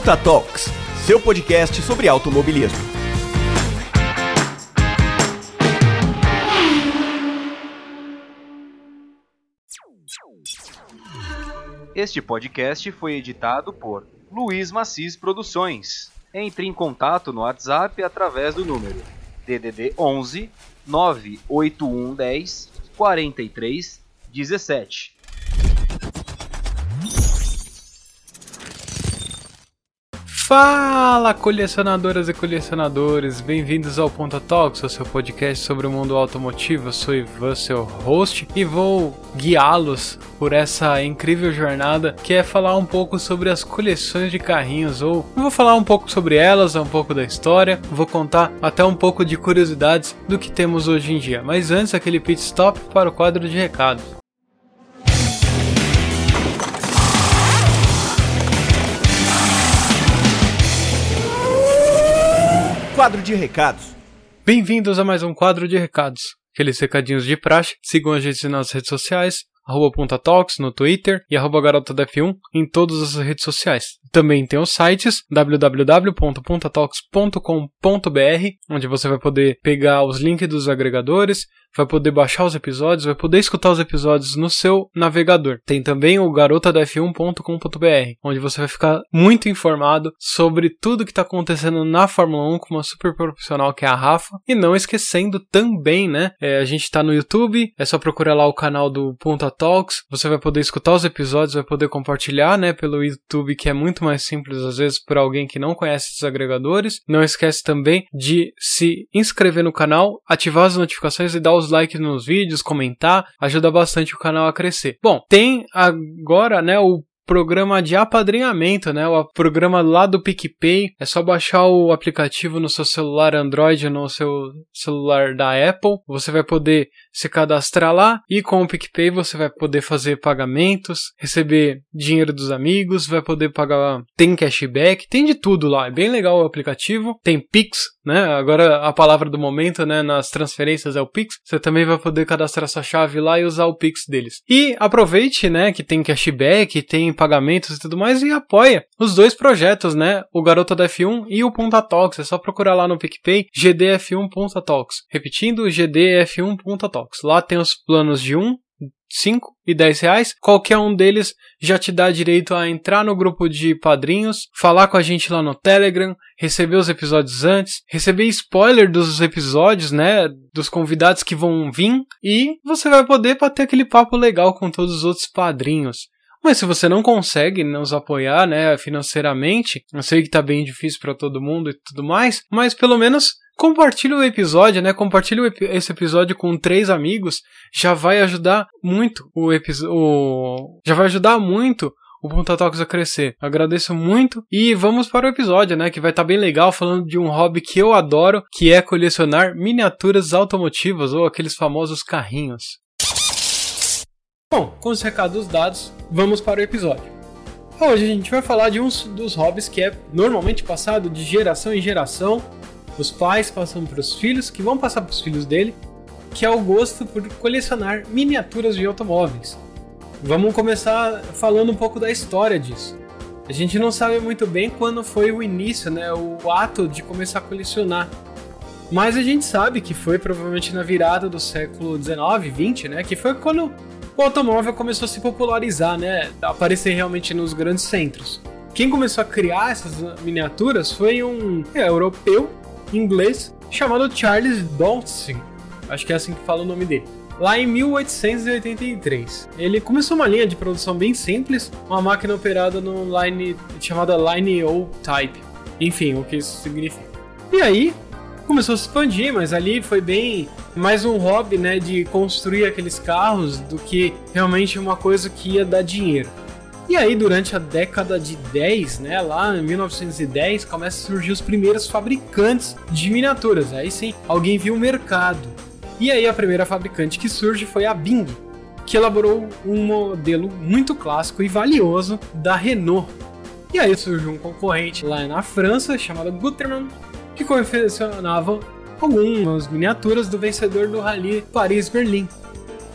Ponta Talks, seu podcast sobre automobilismo. Este podcast foi editado por Luiz Macis Produções. Entre em contato no WhatsApp através do número DDD 11 98110 43 17. Fala, colecionadoras e colecionadores! Bem-vindos ao Ponta Talks, o seu podcast sobre o mundo automotivo. Eu sou Ivan, seu host, e vou guiá-los por essa incrível jornada que é falar um pouco sobre as coleções de carrinhos. Ou vou falar um pouco sobre elas, um pouco da história, vou contar até um pouco de curiosidades do que temos hoje em dia. Mas antes, aquele pit stop para o quadro de recados. Quadro de recados. Bem-vindos a mais um quadro de recados. Aqueles recadinhos de praxe. Sigam a gente nas redes sociais, arroba Ponta Talks no Twitter e arroba Garota F1 em todas as redes sociais. Também tem os sites www.pontatalks.com.br, onde você vai poder pegar os links dos agregadores, vai poder baixar os episódios, vai poder escutar os episódios no seu navegador. Tem também o garotadaf1.com.br, onde você vai ficar muito informado sobre tudo que está acontecendo na Fórmula 1 com uma super profissional que é a Rafa. E não esquecendo também, né? É, a gente está no YouTube, é só procurar lá o canal do Ponta Talks. Você vai poder escutar os episódios, vai poder compartilhar, né, pelo YouTube, que é muito mais simples às vezes para alguém que não conhece esses agregadores. Não esquece também de se inscrever no canal, ativar as notificações e dar os likes nos vídeos, comentar, ajuda bastante o canal a crescer. Bom, tem agora, né, o programa de apadrinhamento, né? O programa lá do PicPay. É só baixar o aplicativo no seu celular Android no seu celular da Apple. Você vai poder se cadastrar lá e com o PicPay você vai poder fazer pagamentos, receber dinheiro dos amigos, vai poder pagar, tem cashback, tem de tudo lá. É bem legal o aplicativo. Tem Pix, né? Agora a palavra do momento, né, nas transferências é o Pix. Você também vai poder cadastrar sua chave lá e usar o Pix deles. E aproveite, né, que tem cashback, tem pagamentos e tudo mais e apoia os dois projetos, né? O Garota da F1 e o Ponta Talks. É só procurar lá no PicPay GDF1 Ponta Talks. Repetindo, GDF1 Ponta Talks. Lá tem os planos de 1, 5 e 10 reais. Qualquer um deles já te dá direito a entrar no grupo de padrinhos, falar com a gente lá no Telegram, receber os episódios antes, receber spoiler dos episódios, né? Dos convidados que vão vir e você vai poder bater aquele papo legal com todos os outros padrinhos. Mas se você não consegue nos apoiar, né, financeiramente, eu sei que tá bem difícil para todo mundo e tudo mais, mas pelo menos compartilhe o episódio, né? Compartilhe esse episódio com três amigos, já vai ajudar muito o episódio, já vai ajudar muito o Ponta Talks a crescer. Agradeço muito e vamos para o episódio, né? Que vai estar tá bem legal, falando de um hobby que eu adoro, que é colecionar miniaturas automotivas ou aqueles famosos carrinhos. Bom, com os recados dados, vamos para o episódio. Hoje a gente vai falar de um dos hobbies que é normalmente passado de geração em geração, os pais passam para os filhos, que vão passar para os filhos dele, que é o gosto por colecionar miniaturas de automóveis. Vamos começar falando um pouco da história disso. A gente não sabe muito bem quando foi o início, né, o ato de começar a colecionar. Mas a gente sabe que foi provavelmente na virada do século 19, 20, né, que foi quando o automóvel começou a se popularizar, né? Aparecer realmente nos grandes centros. Quem começou a criar essas miniaturas foi um é, inglês chamado Charles Dodson. Acho que é assim que fala o nome dele. Lá em 1883, ele começou uma linha de produção bem simples, uma máquina operada no line chamada Line O Type. Enfim, o que isso significa. E aí, começou a se expandir, mas ali foi bem mais um hobby, né, de construir aqueles carros do que realmente uma coisa que ia dar dinheiro. E aí, durante a década de 10, né, lá em 1910, começa a surgir os primeiros fabricantes de miniaturas. Aí sim, alguém viu o mercado. E aí, a primeira fabricante que surge foi a Bing, que elaborou um modelo muito clássico e valioso da Renault. E aí surgiu um concorrente lá na França chamado Gutermann, que confeccionavam algumas miniaturas do vencedor do Rally Paris-Berlim.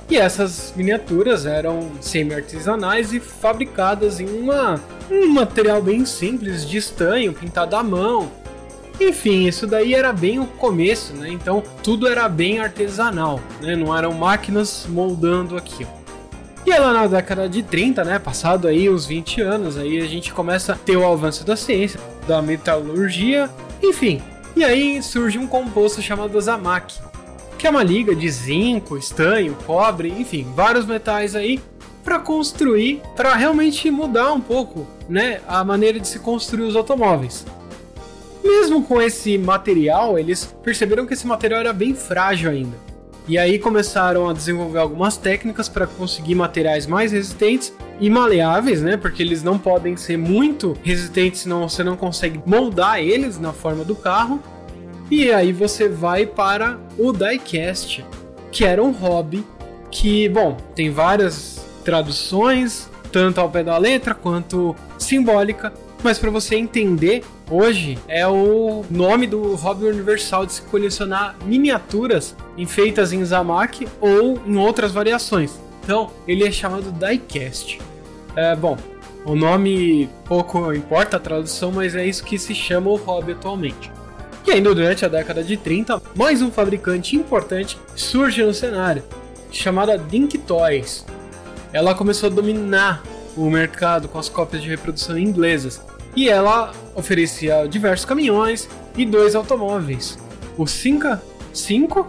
E essas miniaturas eram semi-artesanais e fabricadas em uma, um material bem simples de estanho, pintado à mão. Enfim, isso daí era bem o começo, né? Então tudo era bem artesanal, né? Não eram máquinas moldando aquilo. E lá na década de 30, né, passado aí uns 20 anos, aí a gente começa a ter o avanço da ciência, da metalurgia, enfim. E aí surge um composto chamado Zamak, que é uma liga de zinco, estanho, cobre, enfim, vários metais aí para construir, para realmente mudar um pouco, né, a maneira de se construir os automóveis. Mesmo com esse material, eles perceberam que esse material era bem frágil ainda. E aí começaram a desenvolver algumas técnicas para conseguir materiais mais resistentes e maleáveis, né? Porque eles não podem ser muito resistentes, senão você não consegue moldar eles na forma do carro. E aí você vai para o diecast, que era um hobby que, bom, tem várias traduções, tanto ao pé da letra quanto simbólica, mas para você entender, hoje é o nome do hobby universal de se colecionar miniaturas feitas em Zamak ou em outras variações. Então, ele é chamado diecast. É, bom, o nome pouco importa a tradução, mas é isso que se chama o hobby atualmente. E ainda durante a década de 30, mais um fabricante importante surge no cenário, chamada Dink Toys. Ela começou a dominar o mercado com as cópias de reprodução inglesas, e ela oferecia diversos caminhões e dois automóveis. O Cinca 5,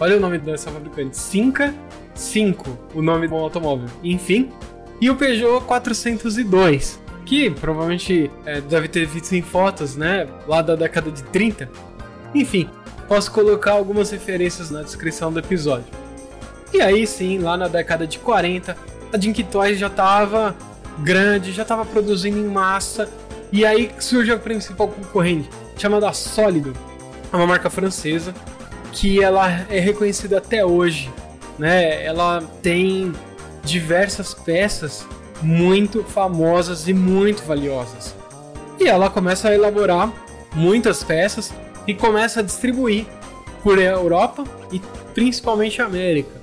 olha o nome dessa fabricante, Cinca 5, o nome do automóvel, enfim, e o Peugeot 402, que provavelmente é, deve ter visto em fotos, né, lá da década de 30. Enfim, posso colocar algumas referências na descrição do episódio. E aí sim, lá na década de 40, a Dink Toys já estava grande, já estava produzindo em massa e aí surge a principal concorrente, chamada Sólido. É uma marca francesa que ela é reconhecida até hoje, né? Ela tem diversas peças muito famosas e muito valiosas. E ela começa a elaborar muitas peças e começa a distribuir por Europa e principalmente América.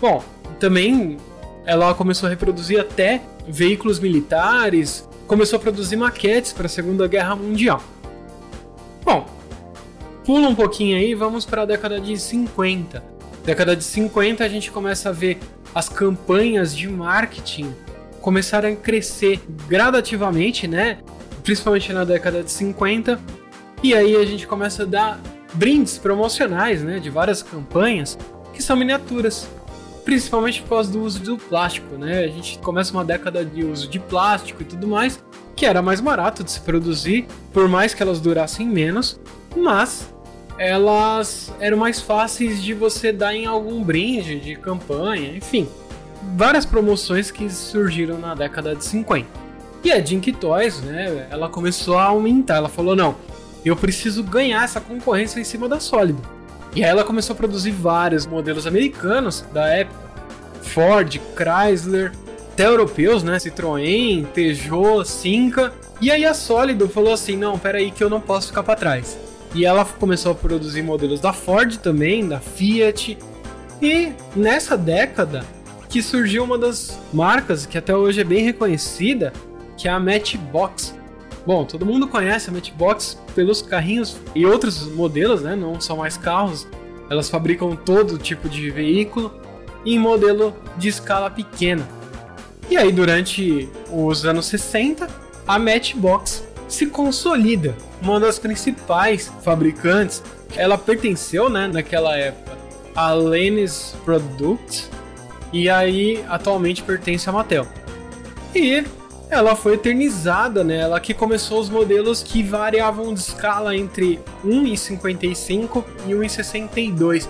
Bom, também ela começou a reproduzir até veículos militares, começou a produzir maquetes para a Segunda Guerra Mundial. Bom, pula um pouquinho aí, vamos para a década de 50. Década de 50 a gente começa a ver as campanhas de marketing começarem a crescer gradativamente, né? Principalmente na década de 50. E aí a gente começa a dar brindes promocionais, né, de várias campanhas que são miniaturas principalmente por causa do uso do plástico, né? A gente começa uma década de uso de plástico e tudo mais, que era mais barato de se produzir, por mais que elas durassem menos, mas elas eram mais fáceis de você dar em algum brinde de campanha, enfim, várias promoções que surgiram na década de 50. E a Jink Toys, né, ela começou a aumentar, ela falou: "Não, eu preciso ganhar essa concorrência em cima da Sólido". E aí ela começou a produzir vários modelos americanos da época. Ford, Chrysler, até europeus, né? Citroën, Peugeot, Cinca. E aí a Solido falou assim: não, peraí que eu não posso ficar para trás. E ela começou a produzir modelos da Ford também, da Fiat. E nessa década que surgiu uma das marcas que até hoje é bem reconhecida, que é a Matchbox. Bom, todo mundo conhece a Matchbox pelos carrinhos e outros modelos, né? Não são mais carros. Elas fabricam todo tipo de veículo em modelo de escala pequena. E aí, durante os anos 60, a Matchbox se consolida, uma das principais fabricantes. Ela pertenceu, né, naquela época, a Lenis Products e aí atualmente pertence à Mattel. E ela foi eternizada, né? Ela que começou os modelos que variavam de escala entre 1,55 e 1,62.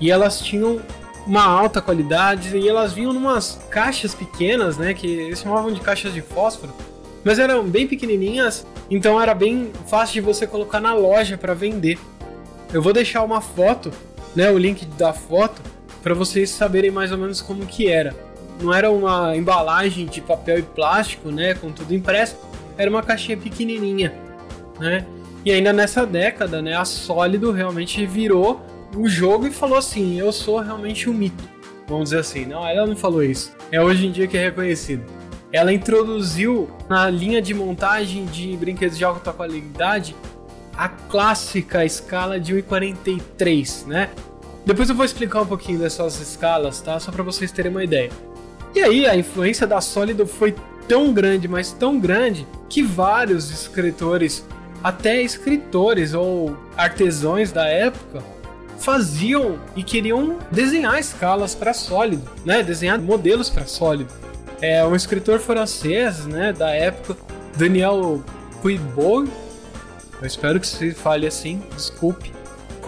E elas tinham uma alta qualidade e elas vinham numas caixas pequenas, né? Que eles chamavam de caixas de fósforo. Mas eram bem pequenininhas, então era bem fácil de você colocar na loja para vender. Eu vou deixar uma foto, né? O link da foto para vocês saberem mais ou menos como que era não era uma embalagem de papel e plástico, né, com tudo impresso, era uma caixinha pequenininha, né? E ainda nessa década, né, a Sólido realmente virou o jogo e falou assim: "Eu sou realmente um mito". vamos dizer assim. Não, ela não falou isso. É hoje em dia que é reconhecido. Ela introduziu na linha de montagem de brinquedos de alta qualidade a clássica escala de 1,43, né? Depois eu vou explicar um pouquinho dessas escalas, tá? Só para vocês terem uma ideia. E aí a influência da Sólido foi tão grande, mas tão grande, que vários escritores, até escritores ou artesãos da época, faziam e queriam desenhar escalas para sólido, né? Desenhar modelos para sólido. É um escritor francês, né, da época, Daniel Puibot, eu espero que se fale assim, desculpe.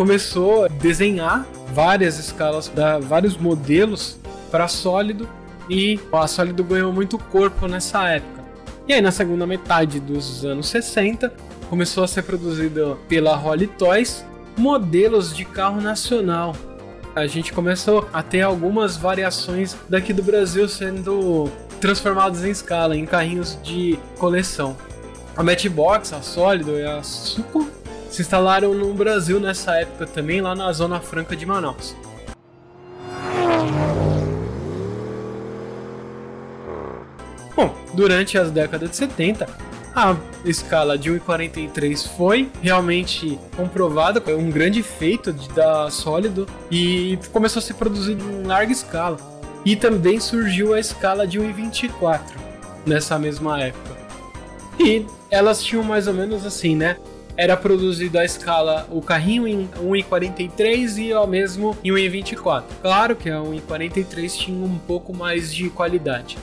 Começou a desenhar várias escalas, dar vários modelos para sólido e a sólido ganhou muito corpo nessa época. E aí na segunda metade dos anos 60 começou a ser produzido pela Holly Toys modelos de carro nacional. A gente começou a ter algumas variações daqui do Brasil sendo transformados em escala, em carrinhos de coleção. A Matchbox, a Sólido e a Suco se instalaram no Brasil nessa época também, lá na Zona Franca de Manaus. Bom, durante as décadas de 70, a escala de 1,43 foi realmente comprovada, foi um grande feito da Sólido e começou a ser produzido em larga escala. E também surgiu a escala de 1,24 nessa mesma época. E elas tinham mais ou menos assim, né? Era produzido a escala, o carrinho em 1,43 e o mesmo em 1,24. Claro que a 1,43 tinha um pouco mais de qualidade.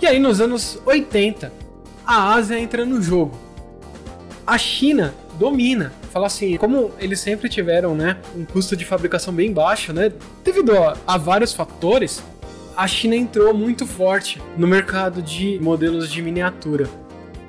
E aí nos anos 80, a Ásia entra no jogo. A China domina. Fala assim, como eles sempre tiveram, né, um custo de fabricação bem baixo, né, devido a, a vários fatores, a China entrou muito forte no mercado de modelos de miniatura.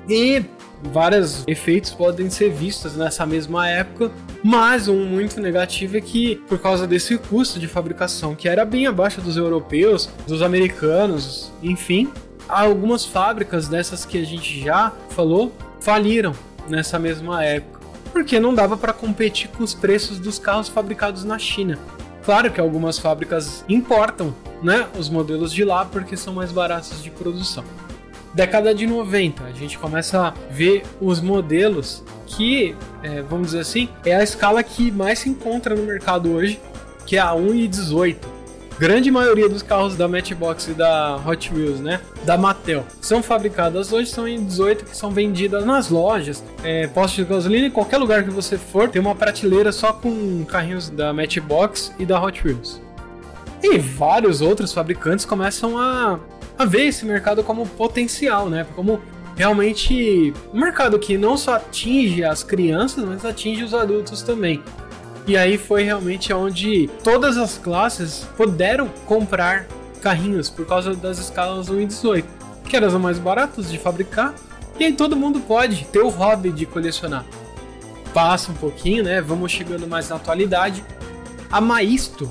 E vários efeitos podem ser vistos nessa mesma época, mas um muito negativo é que, por causa desse custo de fabricação, que era bem abaixo dos europeus, dos americanos, enfim, algumas fábricas dessas que a gente já falou faliram nessa mesma época, porque não dava para competir com os preços dos carros fabricados na China. Claro que algumas fábricas importam, né, os modelos de lá porque são mais baratos de produção. Década de 90, a gente começa a ver os modelos que, é, vamos dizer assim, é a escala que mais se encontra no mercado hoje, que é a 1 e 18 grande maioria dos carros da Matchbox e da Hot Wheels, né, da Mattel, são fabricadas hoje, são em 18 que são vendidas nas lojas, é, postos de gasolina, em qualquer lugar que você for, tem uma prateleira só com carrinhos da Matchbox e da Hot Wheels. E vários outros fabricantes começam a, a ver esse mercado como potencial, né, como realmente um mercado que não só atinge as crianças, mas atinge os adultos também. E aí foi realmente onde todas as classes puderam comprar carrinhos por causa das escalas 1 e 18, que eram as mais baratas de fabricar, e aí todo mundo pode ter o hobby de colecionar. Passa um pouquinho, né? Vamos chegando mais na atualidade. A Maisto,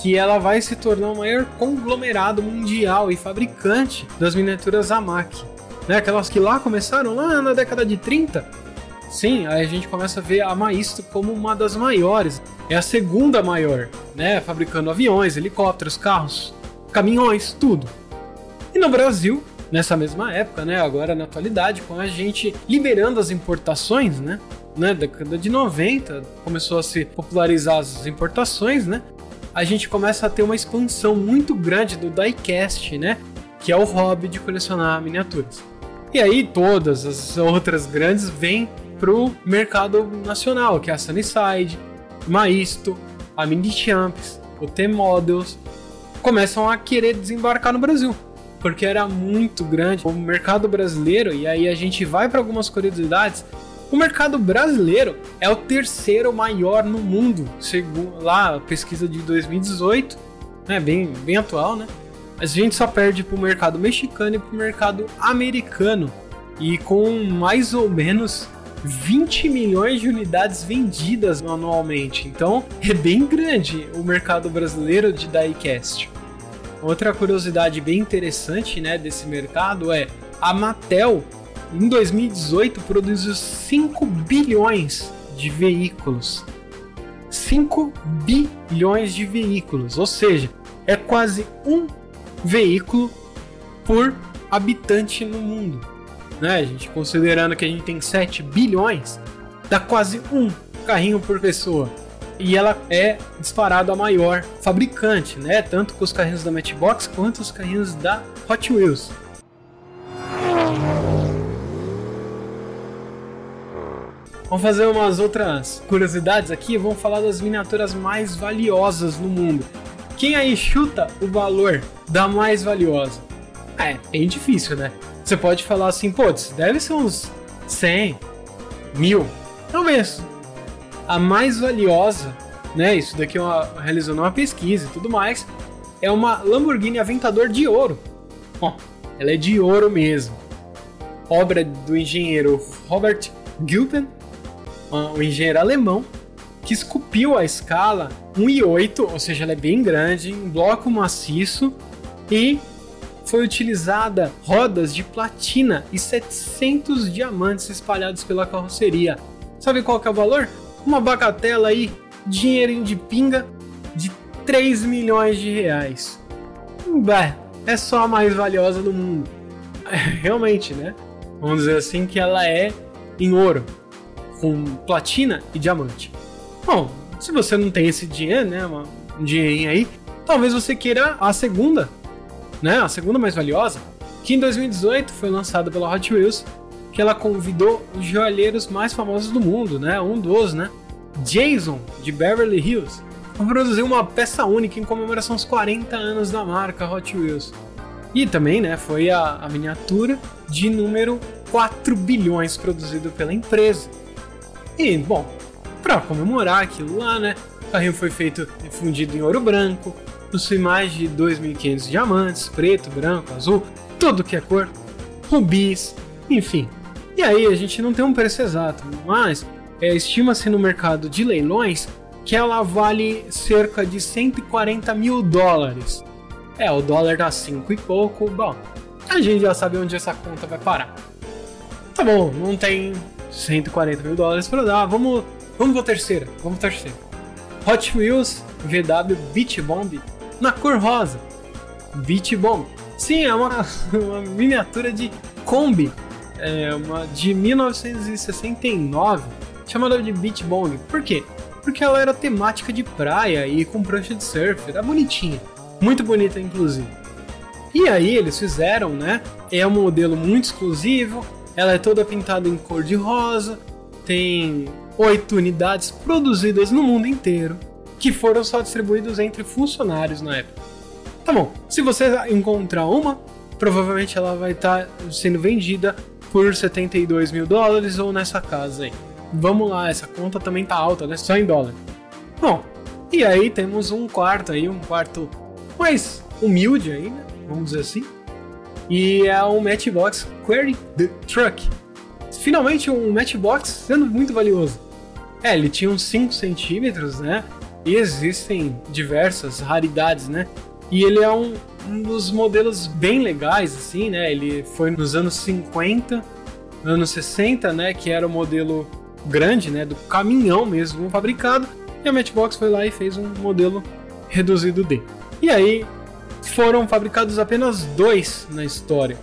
que ela vai se tornar o maior conglomerado mundial e fabricante das miniaturas Amak. Né? Aquelas que lá começaram lá na década de 30, Sim, aí a gente começa a ver a Maisto como uma das maiores. É a segunda maior, né? Fabricando aviões, helicópteros, carros, caminhões, tudo. E no Brasil, nessa mesma época, né? Agora na atualidade, com a gente liberando as importações, né? Na década de 90 começou a se popularizar as importações, né? A gente começa a ter uma expansão muito grande do diecast, né? Que é o hobby de colecionar miniaturas. E aí todas as outras grandes vêm pro mercado nacional, que é a Sunnyside, Maisto, a Mini Champs, o T-Models, começam a querer desembarcar no Brasil. Porque era muito grande o mercado brasileiro, e aí a gente vai para algumas curiosidades. O mercado brasileiro é o terceiro maior no mundo, segundo lá a pesquisa de 2018, né, bem, bem atual, né? A gente só perde para o mercado mexicano e para o mercado americano. E com mais ou menos 20 milhões de unidades vendidas anualmente. Então é bem grande o mercado brasileiro de diecast. Outra curiosidade bem interessante né, desse mercado é a Mattel em 2018 produziu 5 bilhões de veículos. 5 bilhões de veículos, ou seja, é quase um veículo por habitante no mundo. Né? Gente considerando que a gente tem 7 bilhões, dá quase um carrinho por pessoa. E ela é disparado a maior fabricante, né? Tanto com os carrinhos da Matchbox quanto os carrinhos da Hot Wheels. Vamos fazer umas outras curiosidades aqui. Vamos falar das miniaturas mais valiosas no mundo. Quem aí chuta o valor da mais valiosa? É, é difícil, né? Você pode falar assim, pô, deve ser uns 100, mil. Talvez. A mais valiosa, né? Isso daqui é uma, realizando uma pesquisa e tudo mais. É uma Lamborghini Aventador de ouro. Ó, ela é de ouro mesmo. Obra do engenheiro Robert Gilpin um engenheiro alemão que esculpiu a escala 1,8, ou seja, ela é bem grande, em bloco maciço e foi utilizada rodas de platina e 700 diamantes espalhados pela carroceria. Sabe qual que é o valor? Uma bagatela aí, dinheirinho de pinga de 3 milhões de reais. É só a mais valiosa do mundo. Realmente, né? Vamos dizer assim que ela é em ouro com platina e diamante. Bom, se você não tem esse dinheiro, né, um dinheirinho aí, talvez você queira a segunda, né, a segunda mais valiosa, que em 2018 foi lançada pela Hot Wheels, que ela convidou os joalheiros mais famosos do mundo, né, um dos, né, Jason de Beverly Hills, para produzir uma peça única em comemoração aos 40 anos da marca Hot Wheels. E também, né, foi a, a miniatura de número 4 bilhões produzido pela empresa. E, bom, para comemorar aquilo lá, né? O carrinho foi feito fundido em ouro branco, possui mais de 2.500 diamantes, preto, branco, azul, tudo que é cor, rubis, enfim. E aí a gente não tem um preço exato, mas é, estima-se no mercado de leilões que ela vale cerca de 140 mil dólares. É, o dólar dá 5 e pouco, bom, a gente já sabe onde essa conta vai parar. Tá bom, não tem 140 mil dólares para dar. Vamos, vamos para terceira. Vamos terceira. Hot Wheels VW Beach Bomb na cor rosa. Beach Bomb. Sim, é uma, uma miniatura de Kombi, é uma de 1969, chamada de Beach Bomb. Por quê? Porque ela era temática de praia e com prancha de surf, era bonitinha, muito bonita inclusive. E aí eles fizeram, né? É um modelo muito exclusivo, ela é toda pintada em cor de rosa, tem oito unidades produzidas no mundo inteiro, que foram só distribuídos entre funcionários na época. Tá bom, se você encontrar uma, provavelmente ela vai estar tá sendo vendida por 72 mil dólares ou nessa casa aí. Vamos lá, essa conta também tá alta, né? Só em dólar. Bom, e aí temos um quarto aí, um quarto mais humilde aí, né? Vamos dizer assim. E é um Matchbox Query the Truck. Finalmente um Matchbox sendo muito valioso. É, ele tinha uns 5 centímetros, né? E existem diversas raridades, né? E ele é um, um dos modelos bem legais, assim, né? Ele foi nos anos 50, anos 60, né? Que era o modelo grande, né? Do caminhão mesmo fabricado. E a Matchbox foi lá e fez um modelo reduzido D. E aí, foram fabricados apenas dois na história.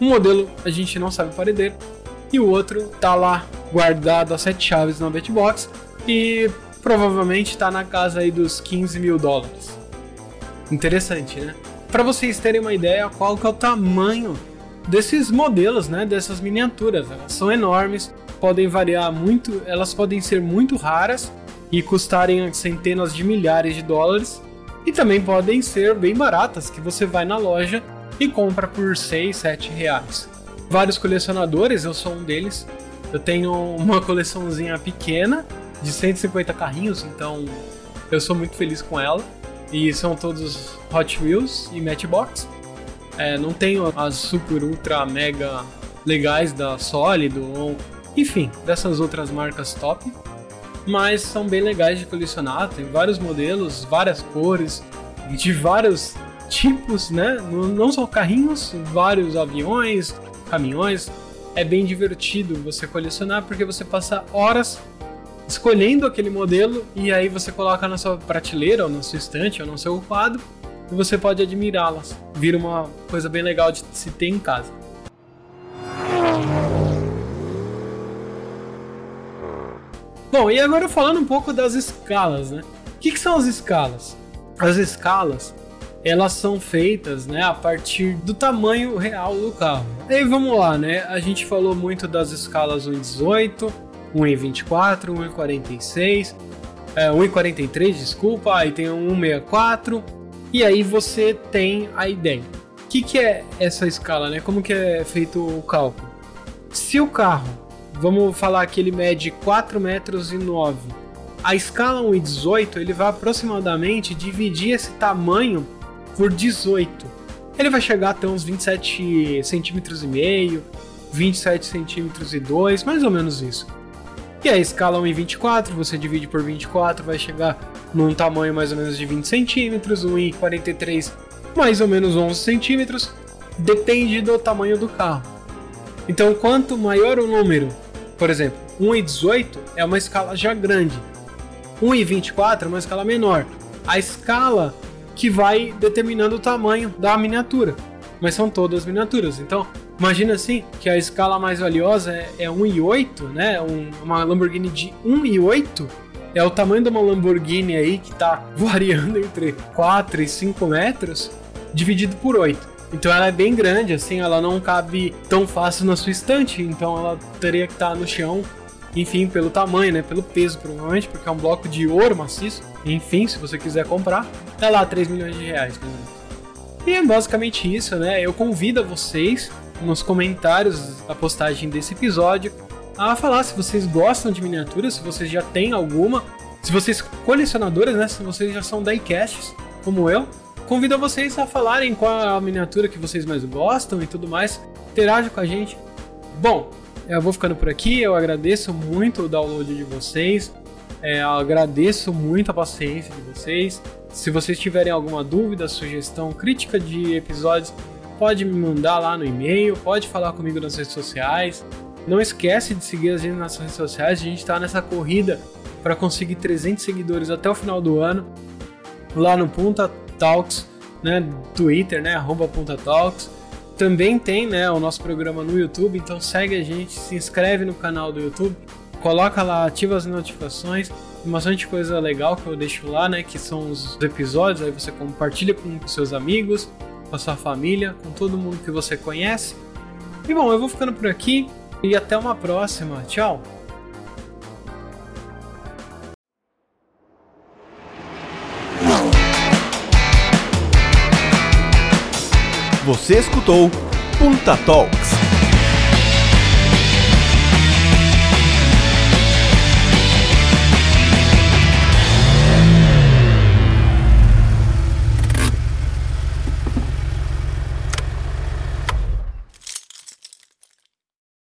Um modelo a gente não sabe o paredeiro e o outro tá lá guardado a sete chaves na Betbox e provavelmente tá na casa aí dos 15 mil dólares. Interessante, né? Para vocês terem uma ideia qual que é o tamanho desses modelos, né? Dessas miniaturas, elas são enormes, podem variar muito, elas podem ser muito raras e custarem centenas de milhares de dólares e também podem ser bem baratas, que você vai na loja e compra por 6, 7 reais. Vários colecionadores, eu sou um deles. Eu tenho uma coleçãozinha pequena de 150 carrinhos, então eu sou muito feliz com ela. E são todos Hot Wheels e Matchbox. É, não tenho as super, ultra, mega legais da Sólido ou enfim, dessas outras marcas top mas são bem legais de colecionar. Tem vários modelos, várias cores, de vários tipos, né? Não só carrinhos, vários aviões, caminhões. É bem divertido você colecionar porque você passa horas escolhendo aquele modelo e aí você coloca na sua prateleira ou na sua estante ou no seu quadro e você pode admirá-las. Vira uma coisa bem legal de se ter em casa. Bom, e agora falando um pouco das escalas, né? O que, que são as escalas? As escalas, elas são feitas, né, a partir do tamanho real do carro. E aí vamos lá, né? A gente falou muito das escalas 1.18, 1.24, 1.46, é, 1.43, desculpa, aí tem um 1.64, e aí você tem a ideia. O que, que é essa escala, né? Como que é feito o cálculo? Se o carro, vamos falar que ele mede 4 metros e 9, a escala 1.18 ele vai aproximadamente dividir esse tamanho por 18. Ele vai chegar até uns 27 centímetros e meio, 27 centímetros e 2, mais ou menos isso. E a escala 1 em 24, você divide por 24, vai chegar num tamanho mais ou menos de 20 centímetros, 1 em 43, mais ou menos 11 centímetros, depende do tamanho do carro. Então, quanto maior o número, por exemplo, 1 em 18 é uma escala já grande, 1 em 24 é uma escala menor. A escala que vai determinando o tamanho da miniatura, mas são todas miniaturas. Então, Imagina assim que a escala mais valiosa é, é 1,8, né? Um, uma Lamborghini de 1,8 é o tamanho de uma Lamborghini aí que tá variando entre 4 e 5 metros, dividido por 8. Então ela é bem grande, assim, ela não cabe tão fácil na sua estante, então ela teria que estar tá no chão, enfim, pelo tamanho, né? Pelo peso, provavelmente, porque é um bloco de ouro maciço. Enfim, se você quiser comprar, é lá 3 milhões de reais. Né? E é basicamente isso, né? Eu convido a vocês nos comentários da postagem desse episódio a falar se vocês gostam de miniaturas, se vocês já têm alguma, se vocês colecionadores, né, se vocês já são diecasts, como eu, convido vocês a falarem qual a miniatura que vocês mais gostam e tudo mais. Interaja com a gente. Bom, eu vou ficando por aqui. Eu agradeço muito o download de vocês. É, agradeço muito a paciência de vocês. Se vocês tiverem alguma dúvida, sugestão, crítica de episódios, pode me mandar lá no e-mail, pode falar comigo nas redes sociais. Não esquece de seguir a gente nas redes sociais, a gente está nessa corrida para conseguir 300 seguidores até o final do ano. Lá no Punta Talks, né, Twitter, né, arroba Punta Talks. Também tem, né, o nosso programa no YouTube, então segue a gente, se inscreve no canal do YouTube, coloca lá, ativa as notificações, tem bastante coisa legal que eu deixo lá, né, que são os episódios, aí você compartilha com seus amigos, com a sua família, com todo mundo que você conhece. E bom, eu vou ficando por aqui e até uma próxima. Tchau! Você escutou Punta Talk